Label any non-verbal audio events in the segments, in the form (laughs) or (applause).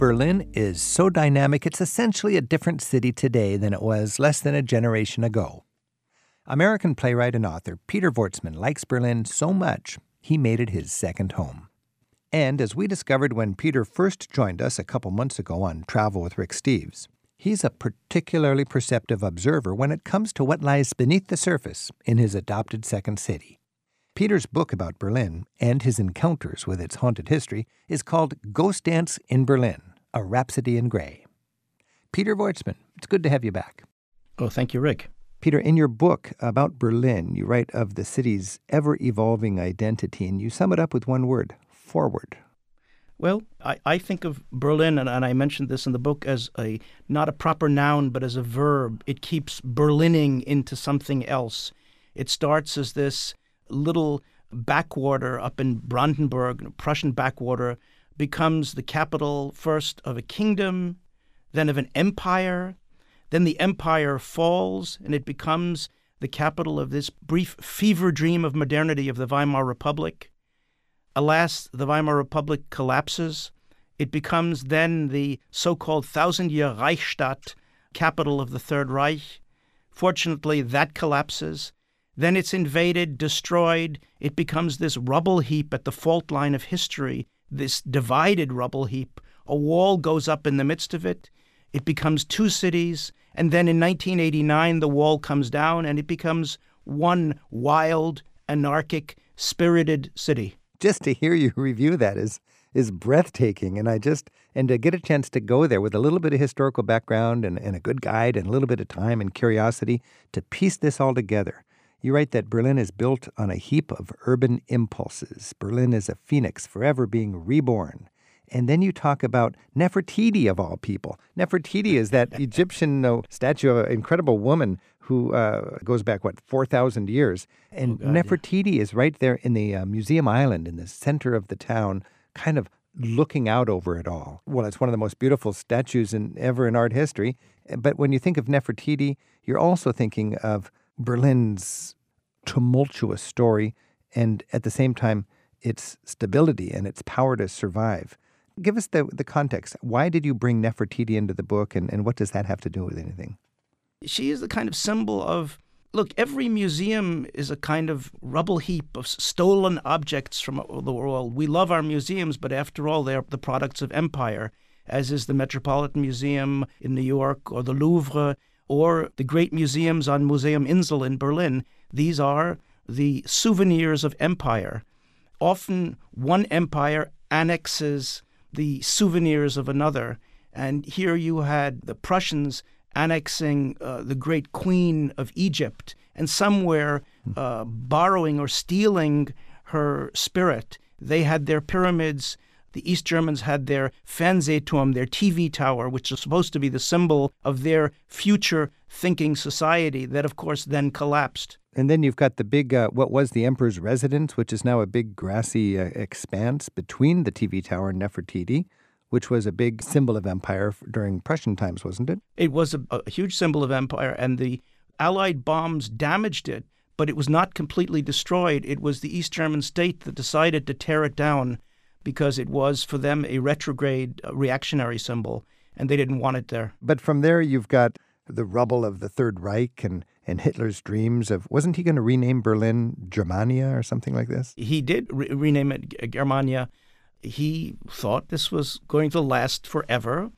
Berlin is so dynamic, it's essentially a different city today than it was less than a generation ago. American playwright and author Peter Wortsman likes Berlin so much, he made it his second home. And as we discovered when Peter first joined us a couple months ago on Travel with Rick Steves, he's a particularly perceptive observer when it comes to what lies beneath the surface in his adopted second city. Peter's book about Berlin and his encounters with its haunted history is called Ghost Dance in Berlin A Rhapsody in Grey. Peter Wortsman, it's good to have you back. Oh, thank you, Rick. Peter, in your book about Berlin, you write of the city's ever evolving identity, and you sum it up with one word forward. Well, I, I think of Berlin, and, and I mentioned this in the book, as a not a proper noun, but as a verb. It keeps Berlining into something else. It starts as this little backwater up in Brandenburg, Prussian backwater, becomes the capital first of a kingdom, then of an empire. Then the empire falls and it becomes the capital of this brief fever dream of modernity of the Weimar Republic. Alas, the Weimar Republic collapses. It becomes then the so called thousand year Reichsstadt, capital of the Third Reich. Fortunately, that collapses. Then it's invaded, destroyed. It becomes this rubble heap at the fault line of history, this divided rubble heap. A wall goes up in the midst of it. It becomes two cities. And then in 1989, the wall comes down and it becomes one wild, anarchic, spirited city. Just to hear you (laughs) review that is is breathtaking. And I just and to get a chance to go there with a little bit of historical background and, and a good guide and a little bit of time and curiosity to piece this all together you write that Berlin is built on a heap of urban impulses. Berlin is a phoenix forever being reborn. And then you talk about Nefertiti, of all people. Nefertiti is that (laughs) Egyptian uh, statue of an incredible woman who uh, goes back, what, 4,000 years. And oh God, Nefertiti yeah. is right there in the uh, Museum Island in the center of the town, kind of looking out over it all. Well, it's one of the most beautiful statues in, ever in art history. But when you think of Nefertiti, you're also thinking of Berlin's tumultuous story and at the same time its stability and its power to survive. Give us the, the context. Why did you bring Nefertiti into the book and, and what does that have to do with anything? She is the kind of symbol of look, every museum is a kind of rubble heap of stolen objects from the world. We love our museums, but after all, they're the products of empire, as is the Metropolitan Museum in New York or the Louvre or the great museums on Museum Insel in Berlin. These are the souvenirs of empire. Often one empire annexes the souvenirs of another. And here you had the Prussians annexing uh, the great queen of Egypt and somewhere uh, borrowing or stealing her spirit. They had their pyramids the East Germans had their Fernsehturm, their TV tower, which was supposed to be the symbol of their future thinking society, that of course then collapsed. And then you've got the big, uh, what was the emperor's residence, which is now a big grassy uh, expanse between the TV tower and Nefertiti, which was a big symbol of empire during Prussian times, wasn't it? It was a, a huge symbol of empire, and the Allied bombs damaged it, but it was not completely destroyed. It was the East German state that decided to tear it down because it was for them a retrograde uh, reactionary symbol and they didn't want it there. But from there, you've got the rubble of the Third Reich and, and Hitler's dreams of wasn't he going to rename Berlin Germania or something like this? He did re- rename it Germania. He thought this was going to last forever.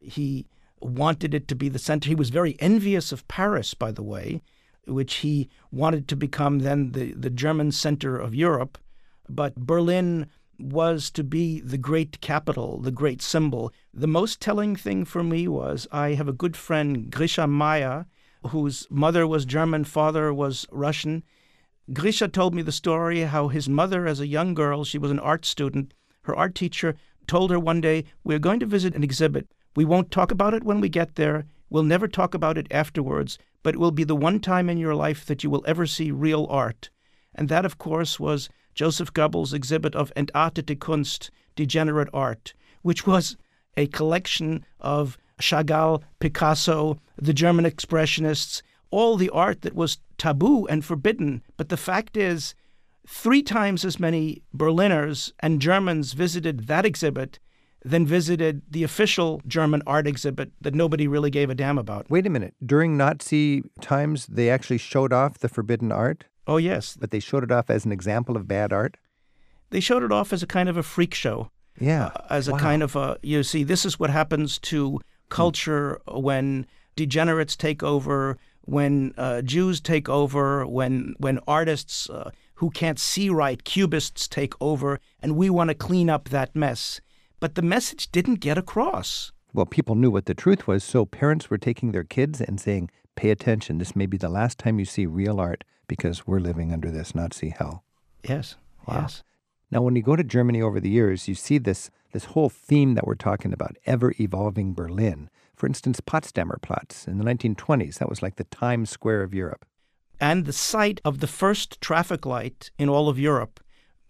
He wanted it to be the center. He was very envious of Paris, by the way, which he wanted to become then the, the German center of Europe. But Berlin was to be the great capital, the great symbol. The most telling thing for me was I have a good friend, Grisha Mayer, whose mother was German, father was Russian. Grisha told me the story how his mother, as a young girl, she was an art student, her art teacher told her one day, We're going to visit an exhibit. We won't talk about it when we get there. We'll never talk about it afterwards, but it will be the one time in your life that you will ever see real art. And that, of course, was Joseph Goebbels' exhibit of Entartete Kunst, Degenerate Art, which was a collection of Chagall, Picasso, the German Expressionists, all the art that was taboo and forbidden. But the fact is, three times as many Berliners and Germans visited that exhibit than visited the official German art exhibit that nobody really gave a damn about. Wait a minute. During Nazi times, they actually showed off the forbidden art? Oh, yes. But they showed it off as an example of bad art? They showed it off as a kind of a freak show. Yeah. Uh, as a Wow. kind of a, you see, this is what happens to culture when degenerates take over, when uh, Jews take over, when when artists uh, who can't see right, cubists take over, and we want to clean up that mess. But the message didn't get across. Well, people knew what the truth was, so parents were taking their kids and saying, pay attention. This may be the last time you see real art because we're living under this Nazi hell. Yes. Wow. Yes. Now, when you go to Germany over the years, you see this, this whole theme that we're talking about, ever evolving Berlin. For instance, Potsdamer Platz in the 1920s, that was like the Times Square of Europe. and the site of the first traffic light in all of Europe.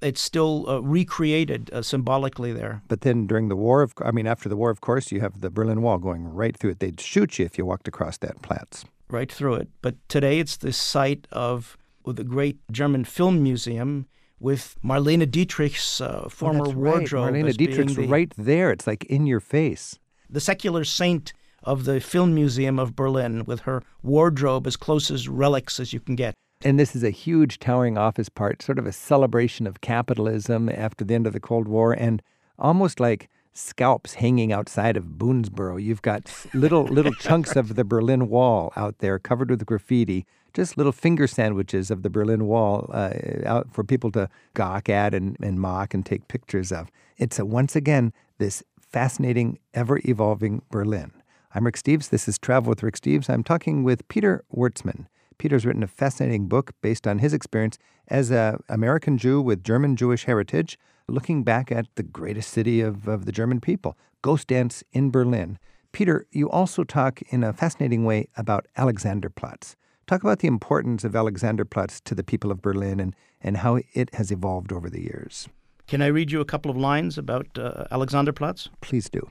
It's still uh, recreated uh, symbolically there. But then during the war, of, I mean, after the war, of course, you have the Berlin Wall going right through it. They'd shoot you if you walked across that Platz. Right through it. But today it's the site of the great German Film Museum with Marlene Dietrich's uh, former Oh, that's wardrobe. Right. Marlene Dietrich's the, right there. It's like in your face. the secular saint of the Film Museum of Berlin with her wardrobe as close as relics as you can get. And this is a huge towering office part, sort of a celebration of capitalism after the end of the Cold War, and almost like scalps hanging outside of Boonesboro. You've got little little (laughs) chunks of the Berlin Wall out there covered with graffiti, just little finger sandwiches of the Berlin Wall uh, out for people to gawk at and, and mock and take pictures of. It's a, once again this fascinating, ever evolving Berlin. I'm Rick Steves. This is Travel with Rick Steves. I'm talking with Peter Wortsman. Peter's written a fascinating book based on his experience as an American Jew with German Jewish heritage, looking back at the greatest city of, of the German people, Ghost Dance in Berlin. Peter, you also talk in a fascinating way about Alexanderplatz. Talk about the importance of Alexanderplatz to the people of Berlin and, and how it has evolved over the years. Can I read you a couple of lines about uh, Alexanderplatz? Please do.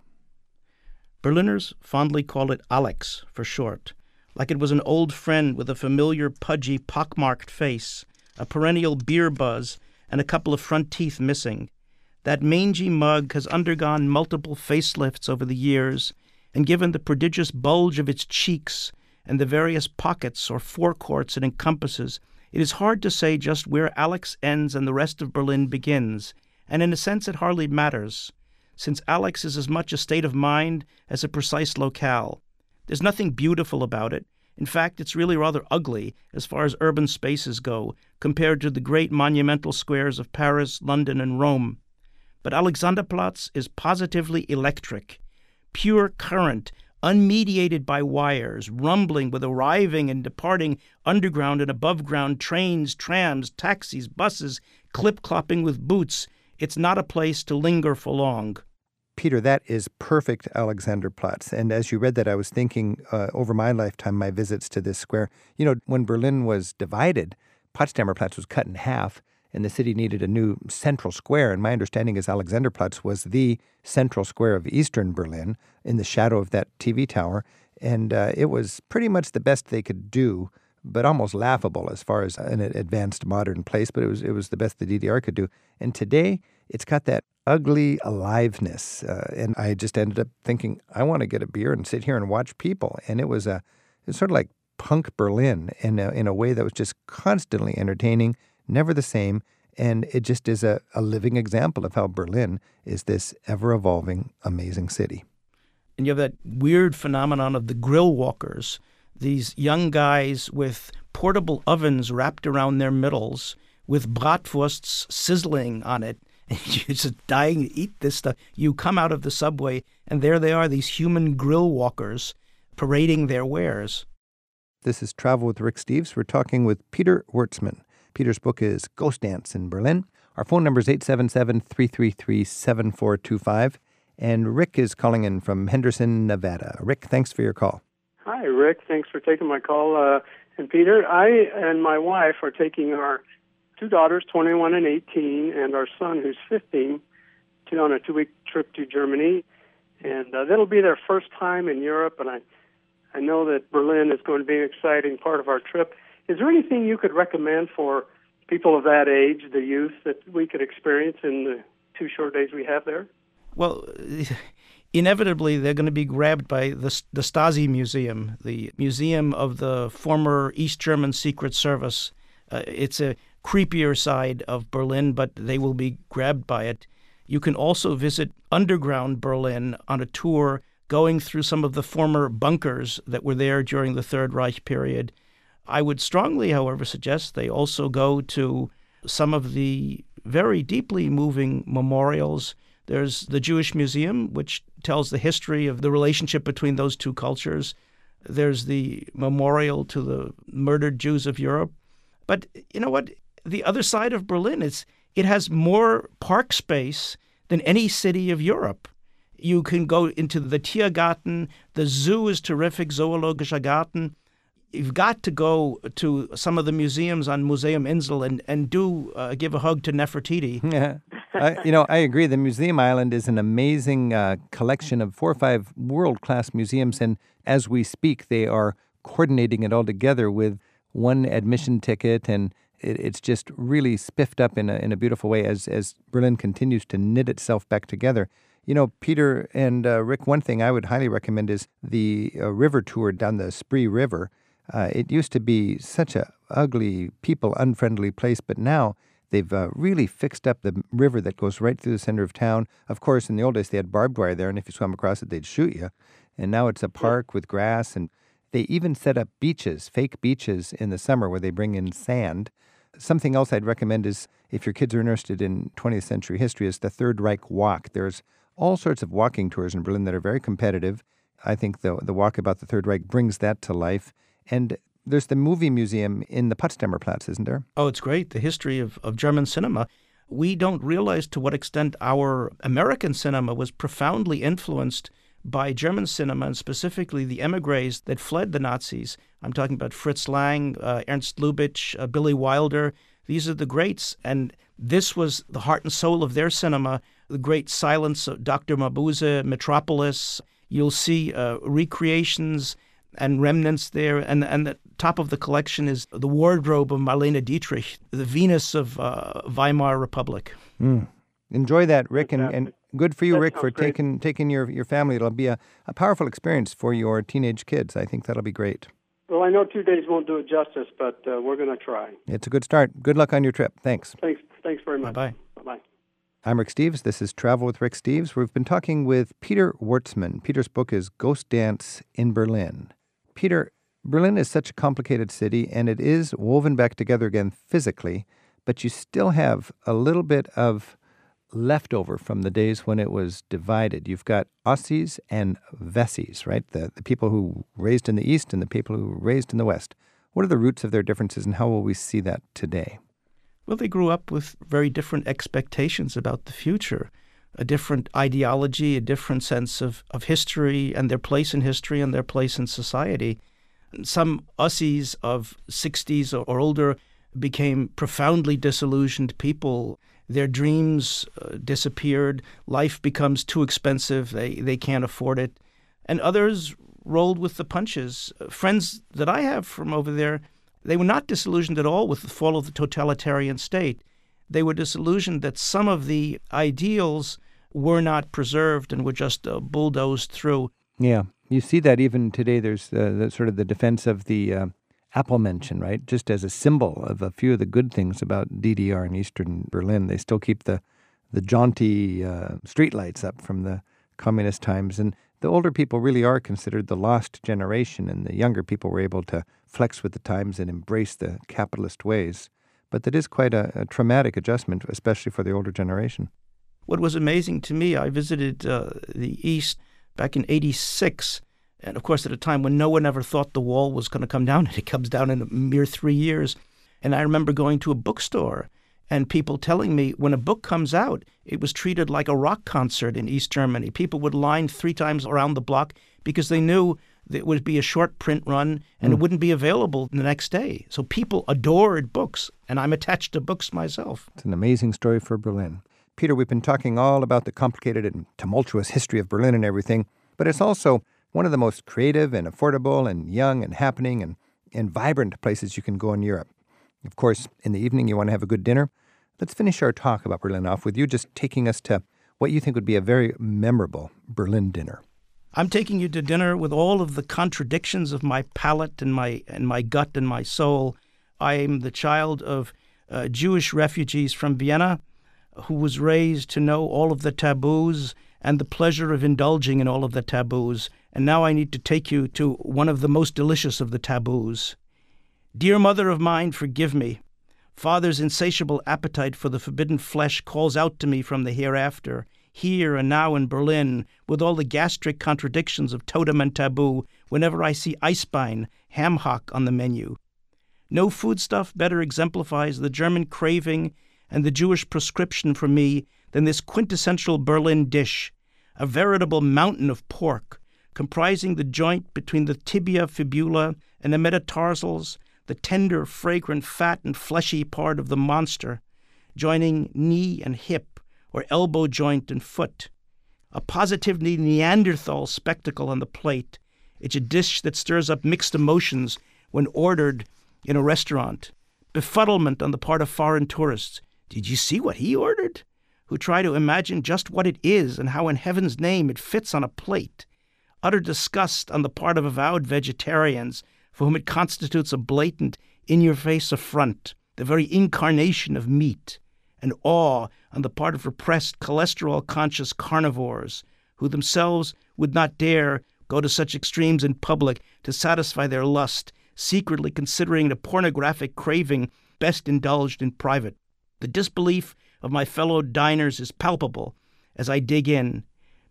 Berliners fondly call it Alex for short, like it was an old friend with a familiar, pudgy, pockmarked face, a perennial beer buzz, and a couple of front teeth missing. That mangy mug has undergone multiple facelifts over the years, and given the prodigious bulge of its cheeks and the various pockets or forecourts it encompasses, it is hard to say just where Alex ends and the rest of Berlin begins, and in a sense it hardly matters since Alex is as much a state of mind as a precise locale. There's nothing beautiful about it. In fact, it's really rather ugly as far as urban spaces go, compared to the great monumental squares of Paris, London, and Rome. But Alexanderplatz is positively electric, pure current, unmediated by wires, rumbling with arriving and departing underground and above ground trains, trams, taxis, buses, clip clopping with boots. It's not a place to linger for long. Peter, that is perfect Alexanderplatz. And as you read that, I was thinking uh, over my lifetime, my visits to this square. You know, when Berlin was divided, Potsdamer Platz was cut in half, and the city needed a new central square. And my understanding is Alexanderplatz was the central square of eastern Berlin in the shadow of that TV tower. And uh, it was pretty much the best they could do, but almost laughable as far as an advanced modern place. But it was, it was the best the DDR could do. And today, it's got that ugly aliveness. Uh, and I just ended up thinking, I want to get a beer and sit here and watch people. And it was a, it was sort of like punk Berlin in a, in a way that was just constantly entertaining, never the same. And it just is a, a living example of how Berlin is this ever evolving, amazing city. And you have that weird phenomenon of the grill walkers, these young guys with portable ovens wrapped around their middles with bratwursts sizzling on it and (laughs) you're just dying to eat this stuff. You come out of the subway, and there they are, these human grill walkers parading their wares. This is Travel with Rick Steves. We're talking with Peter Wortsman. Peter's book is Ghost Dance in Berlin. Our phone number is 877 333 7425. And Rick is calling in from Henderson, Nevada. Rick, thanks for your call. Hi, Rick. Thanks for taking my call. Uh, and Peter, I and my wife are taking our two daughters, 21 and 18, and our son, who's 15, to on a two-week trip to Germany, and uh, that'll be their first time in Europe. And I, I know that Berlin is going to be an exciting part of our trip. Is there anything you could recommend for people of that age, the youth that we could experience in the two short days we have there? Well, (laughs) inevitably they're going to be grabbed by the, the Stasi Museum, the museum of the former East German Secret Service. Uh, it's a creepier side of Berlin, but they will be grabbed by it. You can also visit underground Berlin on a tour going through some of the former bunkers that were there during the Third Reich period. I would strongly, however, suggest they also go to some of the very deeply moving memorials. There's the Jewish Museum, which tells the history of the relationship between those two cultures. There's the memorial to the murdered Jews of Europe. But you know what? The other side of Berlin is it has more park space than any city of Europe. You can go into the Tiergarten. The zoo is terrific, Zoologischer Garten you've got to go to some of the museums on Museum Insel and and do uh, give a hug to Nefertiti. (laughs) Yeah, you know I agree. The Museum Island is an amazing uh, collection of four or five world class museums, and as we speak, they are coordinating it all together with one admission ticket and. It's just really spiffed up in a, in a beautiful way as, as Berlin continues to knit itself back together. You know, Peter and uh, Rick, one thing I would highly recommend is the uh, river tour down the Spree River. Uh, it used to be such a ugly, people unfriendly place, but now they've uh, really fixed up the river that goes right through the center of town. Of course, in the old days they had barbed wire there, and if you swam across it, they'd shoot you. And now it's a park with grass, and they even set up beaches, fake beaches in the summer where they bring in sand. Something else I'd recommend is if your kids are interested in 20th century history is the Third Reich Walk. There's all sorts of walking tours in Berlin that are very competitive. I think the the walk about the Third Reich brings that to life. And there's the movie museum in the Potsdamer Platz, isn't there? Oh, it's great. The history of, of German cinema. We don't realize to what extent our American cinema was profoundly influenced by German cinema and specifically the emigres that fled the Nazis. I'm talking about Fritz Lang, uh, Ernst Lubitsch, uh, Billy Wilder. These are the greats. And this was the heart and soul of their cinema. The great silents of Dr. Mabuse, Metropolis. You'll see uh, recreations and remnants there. And, and the top of the collection is the wardrobe of Marlene Dietrich, the Venus of uh, Weimar Republic. Mm. Enjoy that, Rick, and, and good for you, that Rick, for great. taking taking your, your family. It'll be a, a powerful experience for your teenage kids. I think that'll be great. Well, I know two days won't do it justice, but uh, we're going to try. It's a good start. Good luck on your trip. Thanks. Thanks. Thanks very much. Bye bye. Bye. I'm Rick Steves. This is Travel with Rick Steves. We've been talking with Peter Wortsman. Peter's book is Ghost Dance in Berlin. Peter, Berlin is such a complicated city, and it is woven back together again physically, but you still have a little bit of leftover from the days when it was divided. You've got Ossis and Wessis, right? The, the people who raised in the East and the people who raised in the West. What are the roots of their differences, and how will we see that today? Well, they grew up with very different expectations about the future a different ideology, a different sense of, of history and their place in history and their place in society. Some Ossis of 60s or older became profoundly disillusioned people. Their dreams uh, disappeared. Life becomes too expensive. They, they can't afford it. And others rolled with the punches. Friends that I have from over there, they were not disillusioned at all with the fall of the totalitarian state they were disillusioned that some of the ideals were not preserved and were just uh, bulldozed through. Yeah, you see that even today. There's uh, the, sort of the defense of the uh, Ampelmännchen, right? Just as a symbol of a few of the good things about DDR and Eastern Berlin. They still keep the the jaunty uh, streetlights up from the communist times, and the older people really are considered the lost generation, and the younger people were able to flex with the times and embrace the capitalist ways. But that is quite a, a traumatic adjustment, especially for the older generation. What was amazing to me, I visited uh, the East back in 86. And of course, at a time when no one ever thought the wall was going to come down, (laughs) and it comes down in a mere three years. And I remember going to a bookstore and people telling me when a book comes out, it was treated like a rock concert in East Germany. People would line three times around the block because they knew it would be a short print run and mm. it wouldn't be available the next day. So people adored books, and I'm attached to books myself. It's an amazing story for Berlin. Peter, we've been talking all about the complicated and tumultuous history of Berlin and everything, but it's also one of the most creative and affordable and young and happening and, and vibrant places you can go in Europe. Of course, in the evening, you want to have a good dinner. Let's finish our talk about Berlin off with you just taking us to what you think would be a very memorable Berlin dinner. I'm taking you to dinner with all of the contradictions of my palate and my and my gut and my soul. I am the child of uh, Jewish refugees from Vienna, who was raised to know all of the taboos and the pleasure of indulging in all of the taboos. And now I need to take you to one of the most delicious of the taboos. Dear mother of mine, forgive me. Father's insatiable appetite for the forbidden flesh calls out to me from the hereafter, here and now in Berlin, with all the gastric contradictions of totem and taboo, whenever I see Eisbein, ham hock on the menu. No foodstuff better exemplifies the German craving and the Jewish prescription for me than this quintessential Berlin dish, a veritable mountain of pork, comprising the joint between the tibia, fibula, and the metatarsals, the tender, fragrant, fat, and fleshy part of the monster, joining knee and hip, or elbow joint and foot. A positively Neanderthal spectacle on the plate. It's a dish that stirs up mixed emotions when ordered in a restaurant. Befuddlement on the part of foreign tourists. Did you see what he ordered? Who try to imagine just what it is and how in heaven's name it fits on a plate. Utter disgust on the part of avowed vegetarians for whom it constitutes a blatant, in your face affront, the very incarnation of meat, and awe on the part of repressed, cholesterol conscious carnivores who themselves would not dare go to such extremes in public to satisfy their lust, secretly considering the pornographic craving best indulged in private. The disbelief of my fellow diners is palpable as I dig in.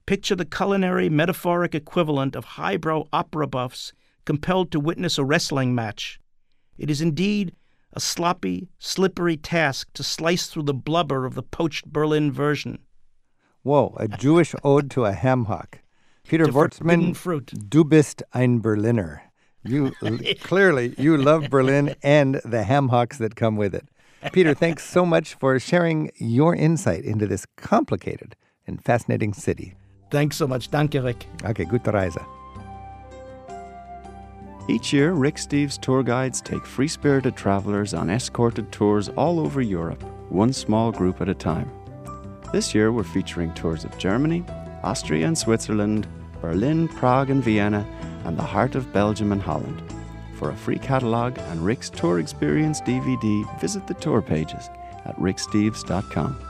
Picture the culinary metaphoric equivalent of highbrow opera buffs compelled to witness a wrestling match. It is indeed a sloppy, slippery task to slice through the blubber of the poached Berlin version. Whoa, a (laughs) Jewish ode to a ham hock. Peter Wortsman, fruit. du bist ein Berliner. You (laughs) clearly you love Berlin and the ham hocks that come with it. Peter, thanks so much for sharing your insight into this complicated and fascinating city. Thanks so much. Danke, Rick. Okay, gute Reise. Each year, Rick Steves tour guides take free spirited travelers on escorted tours all over Europe, one small group at a time. This year, we're featuring tours of Germany, Austria and Switzerland, Berlin, Prague, and Vienna, and the heart of Belgium and Holland. For a free catalogue and Rick's Tour Experience DVD, visit the tour pages at ricksteves.com.